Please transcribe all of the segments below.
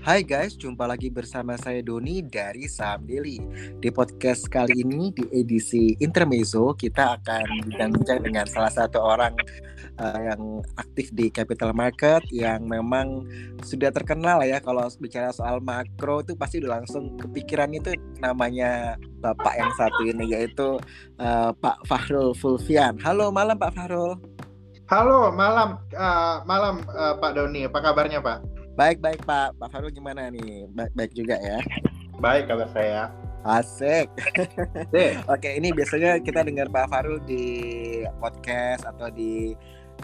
Hai guys, jumpa lagi bersama saya Doni dari Saham Daily. Di podcast kali ini di edisi Intermezzo kita akan bincang-bincang dengan salah satu orang uh, yang aktif di capital market yang memang sudah terkenal ya kalau bicara soal makro itu pasti udah langsung kepikiran itu namanya bapak yang satu ini yaitu uh, Pak Fahrul Fulvian. Halo malam Pak Fahrul. Halo malam uh, malam uh, Pak Doni, apa kabarnya Pak? Baik baik Pak. Pak Farul gimana nih? Baik baik juga ya. Baik kabar saya. Asik. Oke, ini biasanya kita dengar Pak Farul di podcast atau di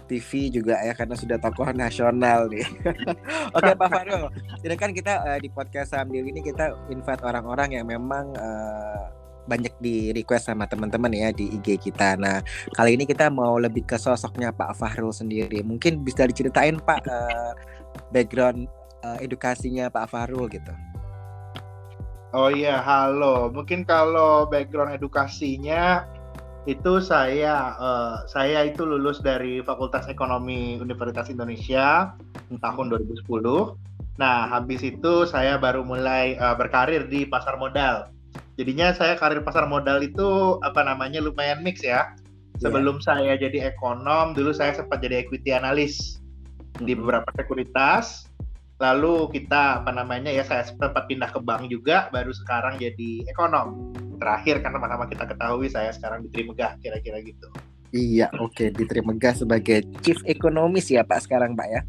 TV juga ya karena sudah tokoh nasional nih. Oke Pak Farul, ini kan kita uh, di podcast Sambil ini kita invite orang-orang yang memang uh, banyak di request sama teman-teman ya di IG kita. Nah kali ini kita mau lebih ke sosoknya Pak Fahrul sendiri. Mungkin bisa diceritain Pak uh, background uh, edukasinya Pak Farul gitu. Oh iya, halo. Mungkin kalau background edukasinya itu saya uh, saya itu lulus dari Fakultas Ekonomi Universitas Indonesia hmm. tahun 2010. Nah, habis itu saya baru mulai uh, berkarir di pasar modal. Jadinya saya karir pasar modal itu apa namanya lumayan mix ya. Iya. Sebelum yeah. saya jadi ekonom, dulu saya sempat jadi equity analis di beberapa sekuritas. Lalu kita apa namanya ya saya sempat pindah ke bank juga baru sekarang jadi ekonom. Terakhir karena sama kita ketahui saya sekarang di Trimegah kira-kira gitu. Iya oke okay. di Trimegah sebagai chief ekonomis ya Pak sekarang Pak ya?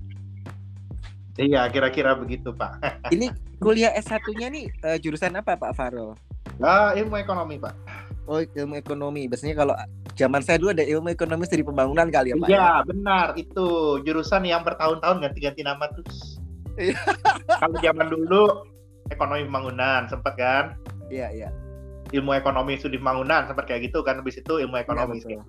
Iya kira-kira begitu Pak. Ini kuliah S1-nya nih uh, jurusan apa Pak Farul? Uh, ilmu ekonomi Pak. Oh ilmu ekonomi. Biasanya kalau zaman saya dulu ada ilmu ekonomi studi pembangunan kali ya Pak. Iya, ya? benar. Itu jurusan yang bertahun-tahun ganti-ganti nama terus. Iya. Kalau zaman dulu ekonomi pembangunan sempat kan? Iya, iya. Ilmu ekonomi studi pembangunan sempat kayak gitu kan habis itu ilmu iya, ekonomi. Ya,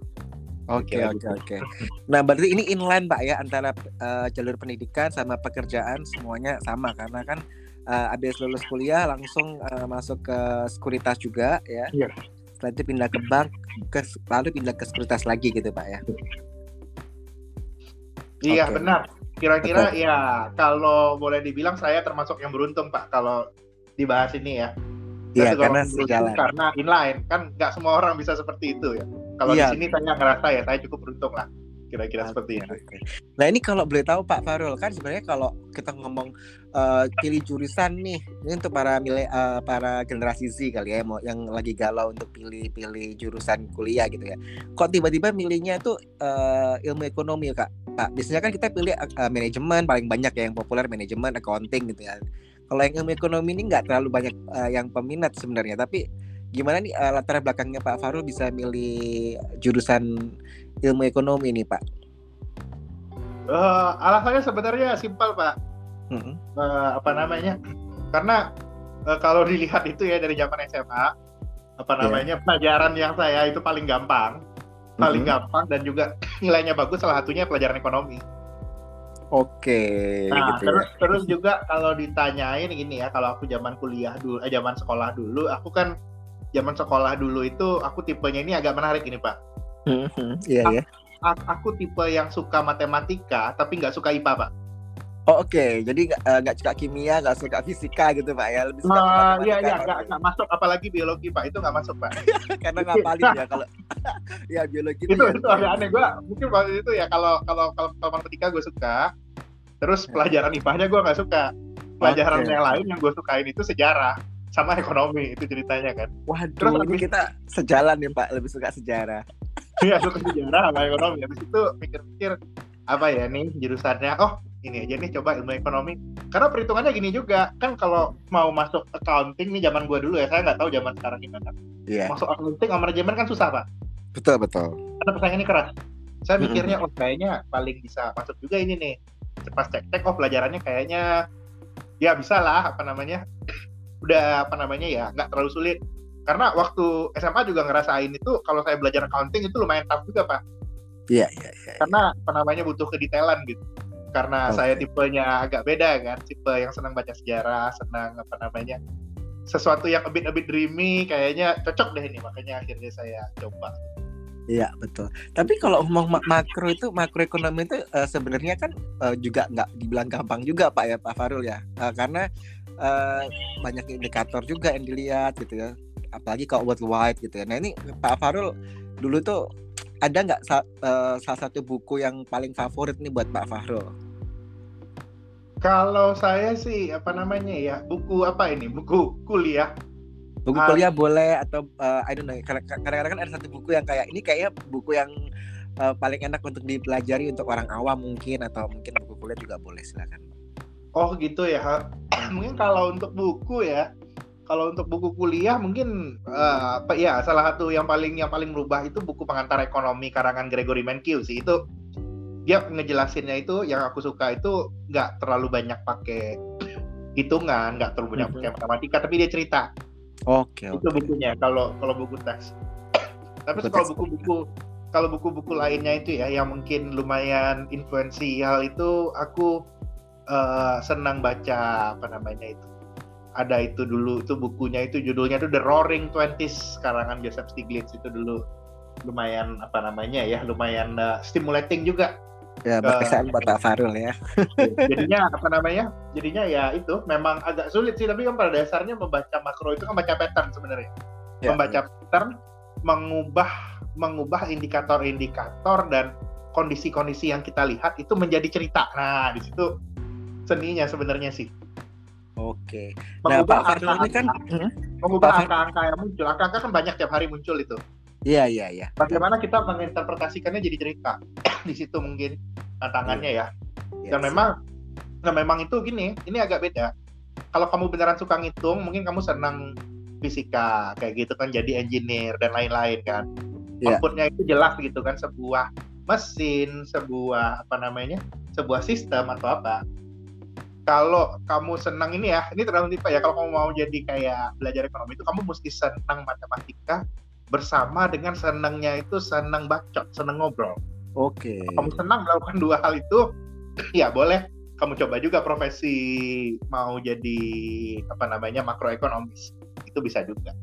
Oke oke gitu. oke. Nah berarti ini inline pak ya antara uh, jalur pendidikan sama pekerjaan semuanya sama karena kan uh, habis lulus kuliah langsung uh, masuk ke sekuritas juga ya. Iya setelah itu pindah ke bank ke lalu pindah ke sekuritas lagi gitu pak ya iya okay. benar kira-kira ya kalau boleh dibilang saya termasuk yang beruntung pak kalau dibahas ini ya Iya karena sejalan. Karena inline kan nggak semua orang bisa seperti itu ya. Kalau ya. di sini saya ngerasa ya saya cukup beruntung lah kira-kira okay, seperti itu. Nah ini kalau boleh tahu Pak Farul kan sebenarnya kalau kita ngomong uh, pilih jurusan nih ini untuk para mile, uh, para generasi Z kali ya mau yang lagi galau untuk pilih-pilih jurusan kuliah gitu ya. Kok tiba-tiba milihnya itu uh, ilmu ekonomi ya Kak? Pak biasanya kan kita pilih uh, manajemen paling banyak ya yang populer manajemen, accounting gitu ya. Kalau yang ilmu ekonomi ini nggak terlalu banyak uh, yang peminat sebenarnya tapi gimana nih uh, latar belakangnya Pak Farul bisa milih jurusan ilmu ekonomi nih Pak? Uh, alasannya sebenarnya simpel Pak. Hmm. Uh, apa namanya? Karena uh, kalau dilihat itu ya dari zaman SMA, apa iya. namanya yeah. pelajaran yang saya itu paling gampang, paling hmm. gampang dan juga nilainya bagus salah satunya pelajaran ekonomi. Oke. Okay, nah, gitu ya. terus ya. terus juga kalau ditanyain ini ya, kalau aku zaman kuliah dulu, eh, zaman sekolah dulu, aku kan zaman sekolah dulu itu aku tipenya ini agak menarik ini pak. Iya ya. Aku tipe yang suka matematika tapi nggak suka IPA pak. Oh oke, okay. jadi nggak uh, suka kimia, nggak suka fisika gitu pak ya? Lebih suka uh, matematika. Iya iya, nggak masuk, apalagi biologi pak itu nggak masuk pak. Karena nggak paling ya kalau, ya biologi itu. Itu, ya, itu agak aneh gue. Mungkin waktu itu ya kalau kalau kalau matematika gue suka, terus ya. pelajaran IPA-nya gue nggak suka. Pelajaran okay. yang lain yang gue sukain itu sejarah sama ekonomi itu ceritanya kan. Waduh, Terus ini kita sejalan ya Pak, lebih suka sejarah. Iya, suka sejarah sama ekonomi. Habis itu mikir-mikir apa ya nih jurusannya? Oh, ini aja nih coba ilmu ekonomi. Karena perhitungannya gini juga, kan kalau mau masuk accounting nih zaman gua dulu ya, saya nggak tahu zaman sekarang gimana. Yeah. Masuk accounting sama manajemen kan susah, Pak. Betul, betul. Karena persaingannya keras. Saya mikirnya, oh kayaknya paling bisa masuk juga ini nih. Pas cek-cek, oh pelajarannya kayaknya ya bisa lah, apa namanya, udah apa namanya ya nggak terlalu sulit karena waktu SMA juga ngerasain itu kalau saya belajar accounting itu lumayan tough juga pak iya iya iya karena apa namanya butuh kedetailan gitu karena okay. saya tipenya agak beda kan tipe yang senang baca sejarah senang apa namanya sesuatu yang a bit a bit dreamy kayaknya cocok deh ini makanya akhirnya saya coba Iya betul. Tapi kalau ngomong mak makro itu makroekonomi itu uh, sebenarnya kan uh, juga nggak dibilang gampang juga Pak ya Pak Farul ya, uh, karena uh, banyak indikator juga yang dilihat gitu ya. Apalagi kalau worldwide gitu ya. Nah ini Pak Farul dulu tuh ada nggak sa uh, salah satu buku yang paling favorit nih buat Pak Farul? Kalau saya sih apa namanya ya buku apa ini? Buku kuliah. Buku kuliah uh, boleh atau uh, I don't know kadang-kadang kan ada satu buku yang kayak ini kayaknya buku yang uh, paling enak untuk dipelajari untuk orang awam mungkin atau mungkin buku kuliah juga boleh silakan. Oh gitu ya. Mungkin kalau untuk buku ya kalau untuk buku kuliah mungkin uh, apa ya salah satu yang paling yang paling berubah itu buku pengantar ekonomi karangan Gregory Mankiw sih itu dia ngejelasinnya itu yang aku suka itu nggak terlalu banyak pakai hitungan nggak terlalu banyak pakai matematika tapi dia cerita Oke. Okay, itu bukunya kalau kalau buku teks. Tapi kalau buku-buku kalau buku-buku lainnya itu ya yang mungkin lumayan influensial itu aku uh, senang baca apa namanya itu. Ada itu dulu itu bukunya itu judulnya itu The Roaring Twenties karangan Joseph Stiglitz itu dulu lumayan apa namanya ya lumayan uh, stimulating juga Ya, berkesan uh, buat Pak Farul ya. jadinya apa namanya? Jadinya ya itu memang agak sulit sih, tapi kan pada dasarnya membaca makro itu kan baca pattern sebenarnya. Ya, membaca ya. pattern mengubah mengubah indikator-indikator dan kondisi-kondisi yang kita lihat itu menjadi cerita. Nah, di situ seninya sebenarnya sih. Oke. Nah, Pak ini kan hmm? mengubah angka-angka yang muncul. Angka-angka kan banyak tiap hari muncul itu. Iya iya iya. Bagaimana kita menginterpretasikannya jadi cerita di situ mungkin tantangannya ya. Dan memang, nah memang itu gini, ini agak beda. Kalau kamu beneran suka ngitung, mungkin kamu senang fisika kayak gitu kan, jadi engineer dan lain-lain kan. Yeah. Outputnya itu jelas gitu kan, sebuah mesin, sebuah apa namanya, sebuah sistem atau apa. Kalau kamu senang ini ya, ini terlalu tipe ya. Kalau kamu mau jadi kayak belajar ekonomi itu, kamu mesti senang matematika, bersama dengan senangnya itu senang bacot, senang ngobrol. Oke. Okay. Kamu senang melakukan dua hal itu, ya boleh kamu coba juga profesi mau jadi apa namanya makroekonomis itu bisa juga.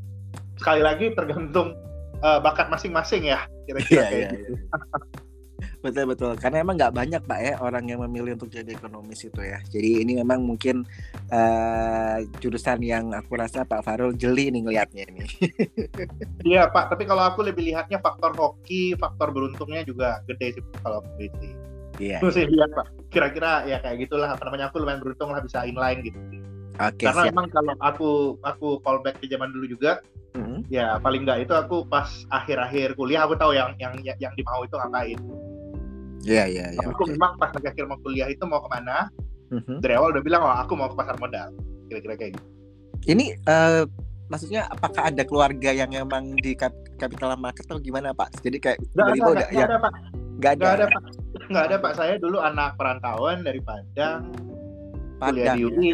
Sekali lagi tergantung uh, bakat masing-masing ya kira-kira yeah, kayak yeah, gitu. Yeah. Betul betul. Karena emang nggak banyak pak ya orang yang memilih untuk jadi ekonomis itu ya. Jadi ini memang mungkin uh, jurusan yang aku rasa Pak Farul jeli nih ngelihatnya ini. Iya pak. Tapi kalau aku lebih lihatnya faktor hoki, faktor beruntungnya juga gede sih kalau aku itu. Iya. Terus iya. lihat pak. Kira-kira ya kayak gitulah. Apa namanya aku lumayan beruntung lah bisa inline gitu. Oke. Karena siap. emang kalau aku aku callback ke zaman dulu juga, mm-hmm. ya paling nggak itu aku pas akhir-akhir kuliah aku tahu yang yang yang dimau itu ngapain. Iya iya iya. Aku okay. memang pas lagi akhir mau kuliah itu mau ke mana? Mm-hmm. Dari awal udah bilang oh aku mau ke pasar modal. Kira-kira kayak gitu. Ini uh, maksudnya apakah ada keluarga yang emang di capital market atau gimana Pak? Jadi kayak nggak ada, gak, ya? ada Pak. Gak ada. Gak ada Pak. Gak ada Pak. Saya dulu anak perantauan dari Padang. Padang kuliah di UI.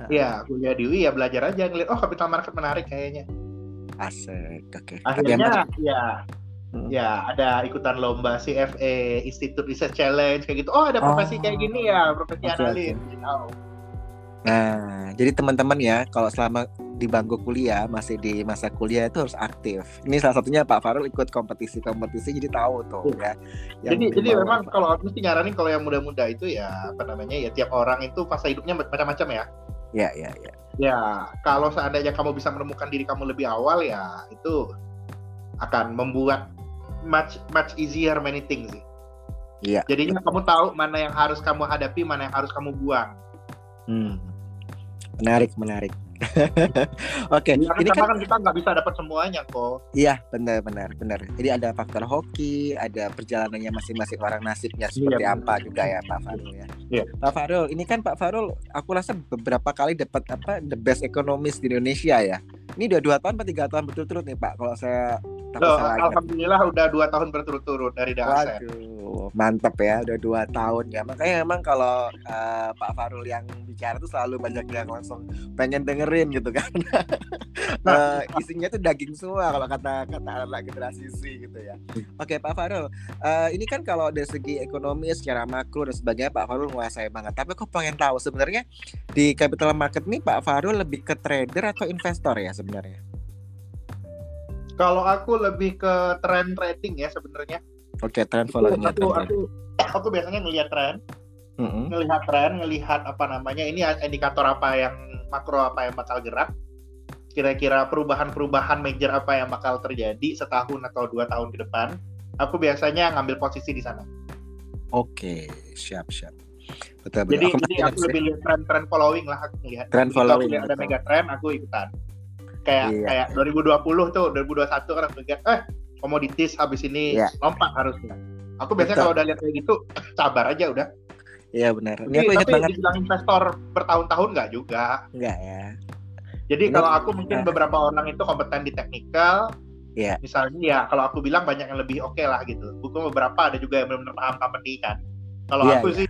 Ya, ya kuliah di UI ya belajar aja ngeliat oh capital market menarik kayaknya. Asik. Oke. Okay. Akhirnya ya Hmm. Ya, ada ikutan lomba CFA, Institute Research Challenge kayak gitu. Oh, ada profesi oh. kayak gini ya, profesi okay, analis. Okay. Nah, jadi teman-teman ya, kalau selama di bangku kuliah, masih di masa kuliah itu harus aktif. Ini salah satunya Pak Farul ikut kompetisi-kompetisi jadi tahu tuh iya. ya. Jadi jadi memang apa. kalau aku mesti nyaranin kalau yang muda-muda itu ya apa namanya ya tiap orang itu fase hidupnya macam-macam ya. Ya, ya, ya. Ya, kalau seandainya kamu bisa menemukan diri kamu lebih awal ya itu akan membuat much much easier many things sih. Iya. Jadinya kamu tahu mana yang harus kamu hadapi, mana yang harus kamu buang. Hmm. Menarik, menarik. Oke, okay. ya, ini kan, kan kita nggak bisa dapat semuanya kok. Iya, benar, benar, benar. Jadi ada faktor hoki, ada perjalanannya masing-masing orang nasibnya iya, seperti iya, apa benar. juga ya Pak Farul ya. Iya. Pak Farul, ini kan Pak Farul, aku rasa beberapa kali dapat apa the best economist di Indonesia ya. Ini udah dua tahun atau tiga tahun berturut-turut nih Pak, kalau saya Loh, alhamdulillah udah dua tahun berturut-turut dari Dasen. Waduh, mantep ya, udah dua tahun ya. Makanya emang kalau uh, Pak Farul yang bicara tuh selalu banyak yang langsung pengen dengerin gitu kan. uh, isinya tuh daging semua kalau kata kata anak generasi Z gitu ya. Oke Pak Farul, uh, ini kan kalau dari segi ekonomi secara makro dan sebagainya Pak Farul menguasai banget. Tapi aku pengen tahu sebenarnya di capital market nih Pak Farul lebih ke trader atau investor ya sebenarnya? Kalau aku lebih ke trend trading ya sebenarnya. Oke, trend following. Aku, aku, aku biasanya ngelihat tren, Mm-mm. ngelihat tren, ngelihat apa namanya ini indikator apa yang makro apa yang bakal gerak. Kira-kira perubahan-perubahan major apa yang bakal terjadi setahun atau dua tahun ke depan. Aku biasanya ngambil posisi di sana. Oke, siap siap. Betul betul. Jadi, Aku jadi aku lebih lihat tren-tren following lah aku ngelihat. Trend following, lihat ada mega trend, aku ikutan. Kayak Iya. kayak 2020 tuh, 2021 kan aku lihat, eh komoditis habis ini Iya. lompat harusnya. Aku biasanya kalau udah lihat kayak gitu, sabar aja udah. Iya benar. Ini aku ingat tapi banget. dibilang investor bertahun-tahun nggak juga. Enggak ya. Jadi Ini- kalau aku mungkin Nah. beberapa orang itu kompeten di teknikal, Iya. misalnya ya kalau aku bilang banyak yang lebih oke lah gitu. Buku beberapa ada juga yang benar-benar paham company kan. Kalau Iya, aku iya. sih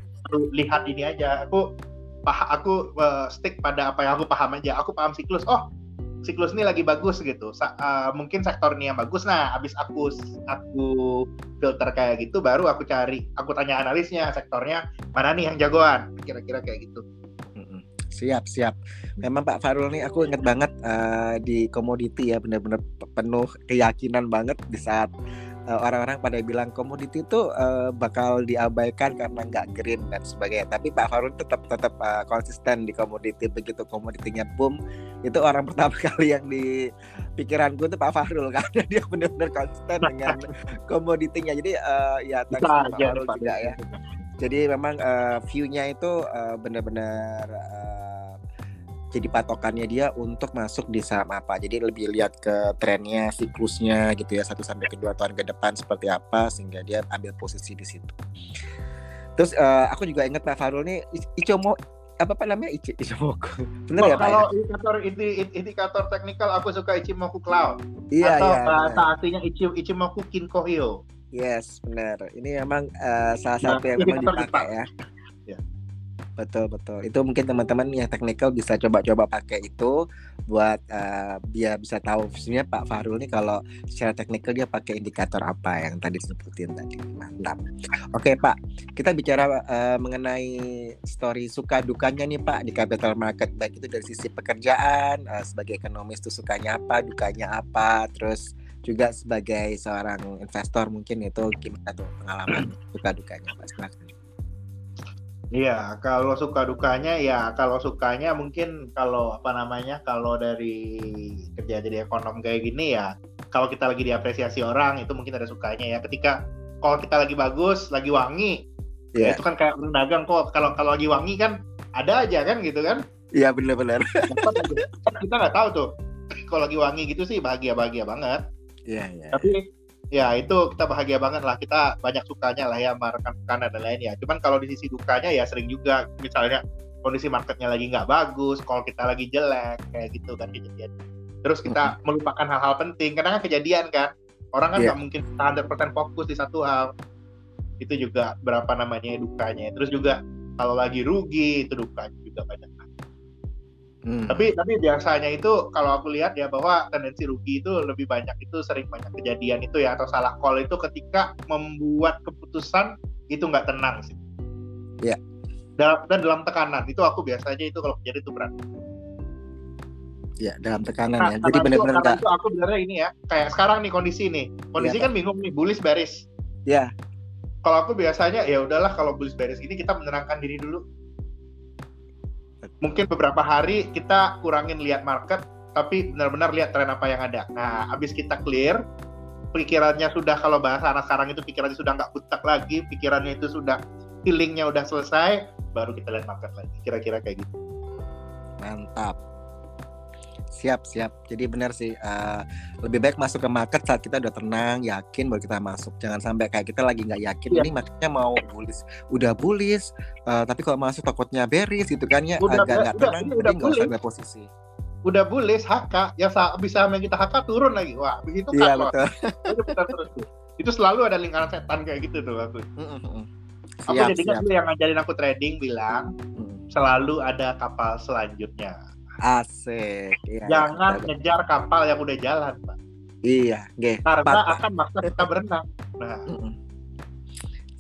lihat ini aja. Aku pah aku uh, stick pada apa yang aku paham aja. Aku paham siklus. Oh, siklus ini lagi bagus gitu. Sa- uh, mungkin sektor ini yang bagus. Nah, abis aku aku filter kayak gitu, baru aku cari, aku tanya analisnya sektornya mana nih yang jagoan. Kira-kira kayak gitu. Siap, siap. Memang Pak Farul nih aku ingat banget eh, di komoditi ya benar-benar pe- penuh keyakinan banget di saat orang-orang pada bilang komoditi itu eh, bakal diabaikan karena nggak green dan sebagainya. Tapi Pak Farul tetap tetap eh, konsisten di komoditi begitu komoditinya boom itu orang pertama kali yang di pikiranku itu Pak Farul karena dia benar-benar konsisten dengan komoditinya. Jadi eh, ya thanks Pak aja Farul Pak. juga ya. Jadi memang eh, view-nya itu eh, benar-benar eh, jadi patokannya dia untuk masuk di saham apa. Jadi lebih lihat ke trennya, siklusnya gitu ya satu sampai ke dua tahun ke depan seperti apa sehingga dia ambil posisi di situ. Terus eh, aku juga ingat Pak Farul nih I- Ichomo apa pak namanya Ichi, Ichimoku. Bener Oh, ya Pak? kalau ya? indikator indi- indikator teknikal aku suka Ichimoku Cloud Iya atau iya. bahasa benar. aslinya Ichi, Ichimoku Kinkohyo. Yes, benar. Ini memang eh, salah Nah, satu yang memang dipakai Jepang. ya. Betul betul. Itu mungkin teman-teman yang teknikal bisa coba-coba pakai itu buat biar bisa tahu sebenarnya Pak Farul nih kalau secara teknikal dia pakai indikator apa yang tadi disebutin tadi. Mantap. Oke Pak, kita bicara eh, mengenai story suka dukanya nih Pak di capital market baik itu dari sisi pekerjaan eh, sebagai ekonomis tuh sukanya apa, dukanya apa, terus juga sebagai seorang investor mungkin itu gimana tuh pengalaman suka dukanya Pak silakan. Iya, kalau suka dukanya ya kalau sukanya mungkin kalau apa namanya kalau dari kerja jadi ekonom kayak gini ya kalau kita lagi diapresiasi orang itu mungkin ada sukanya ya ketika kalau kita lagi bagus lagi wangi ya Iya, itu kan kayak orang dagang kok kalau kalau lagi wangi kan ada aja kan gitu kan iya benar-benar. Kita nggak tahu tuh kalau lagi wangi gitu sih bahagia bahagia banget Iya, iya. tapi ya itu kita bahagia banget lah. Kita banyak sukanya lah ya sama rekan-rekan dan lain ya. Cuman kalau di sisi dukanya ya sering juga. Misalnya kondisi marketnya lagi nggak bagus kalau kita lagi jelek kayak gitu kan kejadian. Terus kita melupakan hal-hal penting. Karena kan kejadian kan orang kan Iya. nggak mungkin 100% fokus di satu hal. Itu juga berapa namanya dukanya. Terus juga kalau lagi rugi itu dukanya juga banyak Hmm. tapi tapi biasanya itu kalau aku lihat ya bahwa tendensi rugi itu lebih banyak itu sering banyak kejadian itu ya atau salah call itu ketika membuat keputusan itu nggak tenang sih. Iya. Dalam, dan dalam tekanan itu aku biasanya itu kalau kejadian itu berat. ya dalam tekanan Nah, ya. Jadi benar-benar nggak. itu aku benernya ini ya kayak sekarang nih kondisi nih kondisi Iya, kan bingung nih bullish bearish. Ya. Kalau aku biasanya ya udahlah kalau bullish bearish gini kita menenangkan diri dulu. Mungkin beberapa hari kita kurangin lihat market tapi benar-benar lihat tren apa yang ada. Nah, habis kita clear, pikirannya sudah kalau bahasa anak sekarang itu pikirannya sudah nggak butak lagi, pikirannya itu sudah healingnya udah selesai, baru kita lihat market lagi. Kira-kira kayak gitu. Mantap. Siap, siap. Jadi benar sih eh, lebih baik masuk ke market saat kita udah tenang, yakin baru kita masuk. Jangan sampai kayak kita lagi nggak yakin Iya. ini marketnya mau bullish, udah bullish, eh, tapi kalau masuk takutnya bearish gitu kan ya Udah- agak nggak tenang, jadi udah nggak usah ambil posisi. Udah bullish HK, yang sa- bisa yang kita HK turun lagi. Wah, begitu Iya kan loh. betul. Itu terus selalu ada lingkaran setan kayak gitu tuh aku. Mm, mm, mm. Aku Siap, jadinya siap. yang ngajarin aku trading bilang Mm. selalu ada kapal selanjutnya. Asik. Iya, Jangan betul. ngejar kapal yang udah jalan, Pak. Iya, nggih. Karena Pak. akan maksa kita berenang. Nah.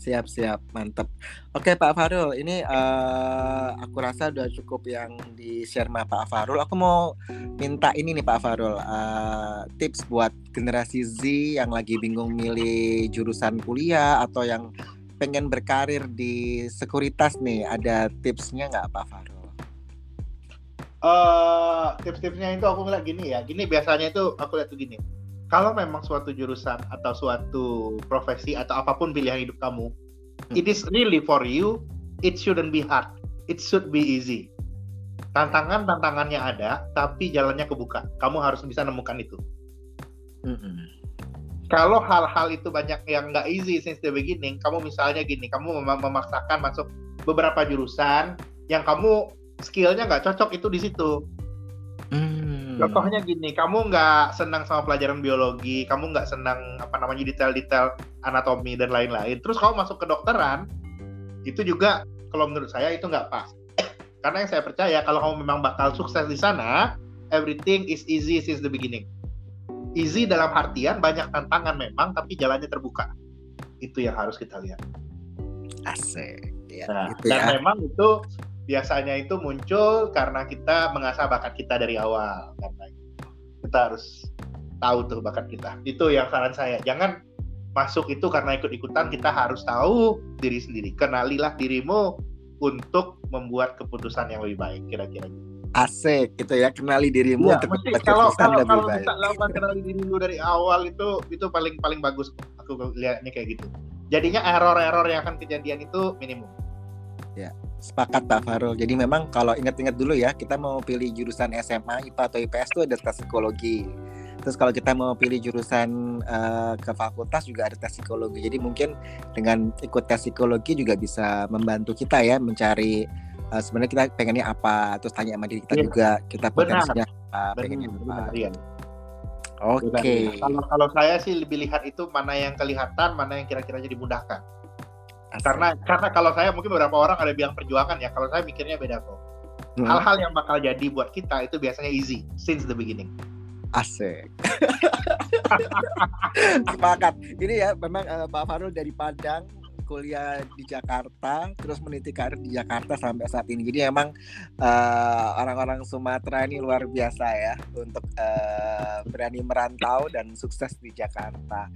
Siap siap mantep. Oke Pak Farul, ini uh, aku rasa udah cukup yang di share sama Pak Farul. Aku mau minta ini nih Pak Farul, uh, tips buat generasi Z yang lagi bingung milih jurusan kuliah atau yang pengen berkarir di sekuritas nih. Ada tipsnya nggak Pak Farul? Uh, tips-tipsnya itu aku ngeliat gini ya. Gini biasanya itu aku lihat tuh gini kalau memang suatu jurusan atau suatu profesi atau apa pun pilihan hidup kamu, hmm. it is really for you, it shouldn't be hard, it should be easy. Tantangan tantangannya ada, tapi jalannya kebuka. Kamu harus bisa nemukan itu. Hmm. Kalau hal-hal itu banyak yang nggak easy since the beginning, kamu misalnya gini, kamu mem memaksakan masuk beberapa jurusan yang kamu skillnya nggak cocok itu di situ. Hmm Contohnya gini, kamu nggak senang sama pelajaran biologi, kamu nggak senang apa namanya detail-detail anatomi dan lain-lain. Terus kamu masuk ke dokteran, itu juga kalau menurut saya itu nggak pas. Karena yang saya percaya kalau kamu memang bakal sukses di sana, everything is easy since the beginning. Easy dalam artian banyak tantangan memang, tapi jalannya terbuka. Itu yang harus kita lihat. Asik. Ya, nah, gitu dan ya. memang itu biasanya itu muncul karena kita mengasah bakat kita dari awal. Karena kita harus tahu tuh bakat kita. Itu yang saran saya. Jangan masuk itu karena ikut-ikutan. Kita harus tahu diri sendiri. Kenalilah dirimu untuk membuat keputusan yang lebih baik kira-kira. Asik gitu ya. Kenali dirimu ya, untuk membuat kalau kalau, lebih kalau baik. bisa kenali dirimu dari awal itu itu paling paling bagus aku lihatnya kayak gitu. Jadinya error-error yang akan kejadian itu minimum. Ya Sepakat Pak Farul. Jadi memang kalau ingat-ingat dulu ya, kita mau pilih jurusan SMA, IPA atau IPS itu ada tes psikologi. Terus kalau kita mau pilih jurusan uh, ke fakultas juga ada tes psikologi. Jadi mungkin dengan ikut tes psikologi juga bisa membantu kita ya mencari uh, sebenarnya kita pengennya apa. Terus tanya sama diri kita ya. juga kita potensinya apa, pengennya apa. Iya. Oke. Okay. Kalau kalau saya sih lebih lihat itu mana yang kelihatan, mana yang kira-kira jadi dimudahkan. Asik. Karena karena kalau saya mungkin beberapa orang ada bilang perjuangan ya, kalau saya mikirnya beda kok. Hmm. Hal-hal yang bakal jadi buat kita itu biasanya easy since the beginning. Asik. Sepakat. Ini ya memang uh, Pak Farul dari Padang kuliah di Jakarta, terus meniti karir di Jakarta sampai saat ini. Jadi emang uh, orang-orang Sumatera ini luar biasa ya untuk uh, berani merantau dan sukses di Jakarta.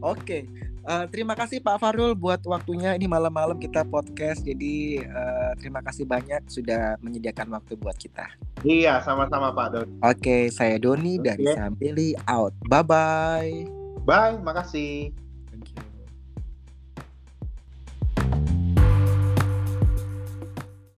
Oke, okay. uh, terima kasih Pak Farul buat waktunya. Ini malam-malam kita podcast, jadi uh, terima kasih banyak sudah menyediakan waktu buat kita. Iya, sama-sama Pak Don. Oke, okay, saya Doni okay. dari Sambili out. Bye bye. Bye, makasih.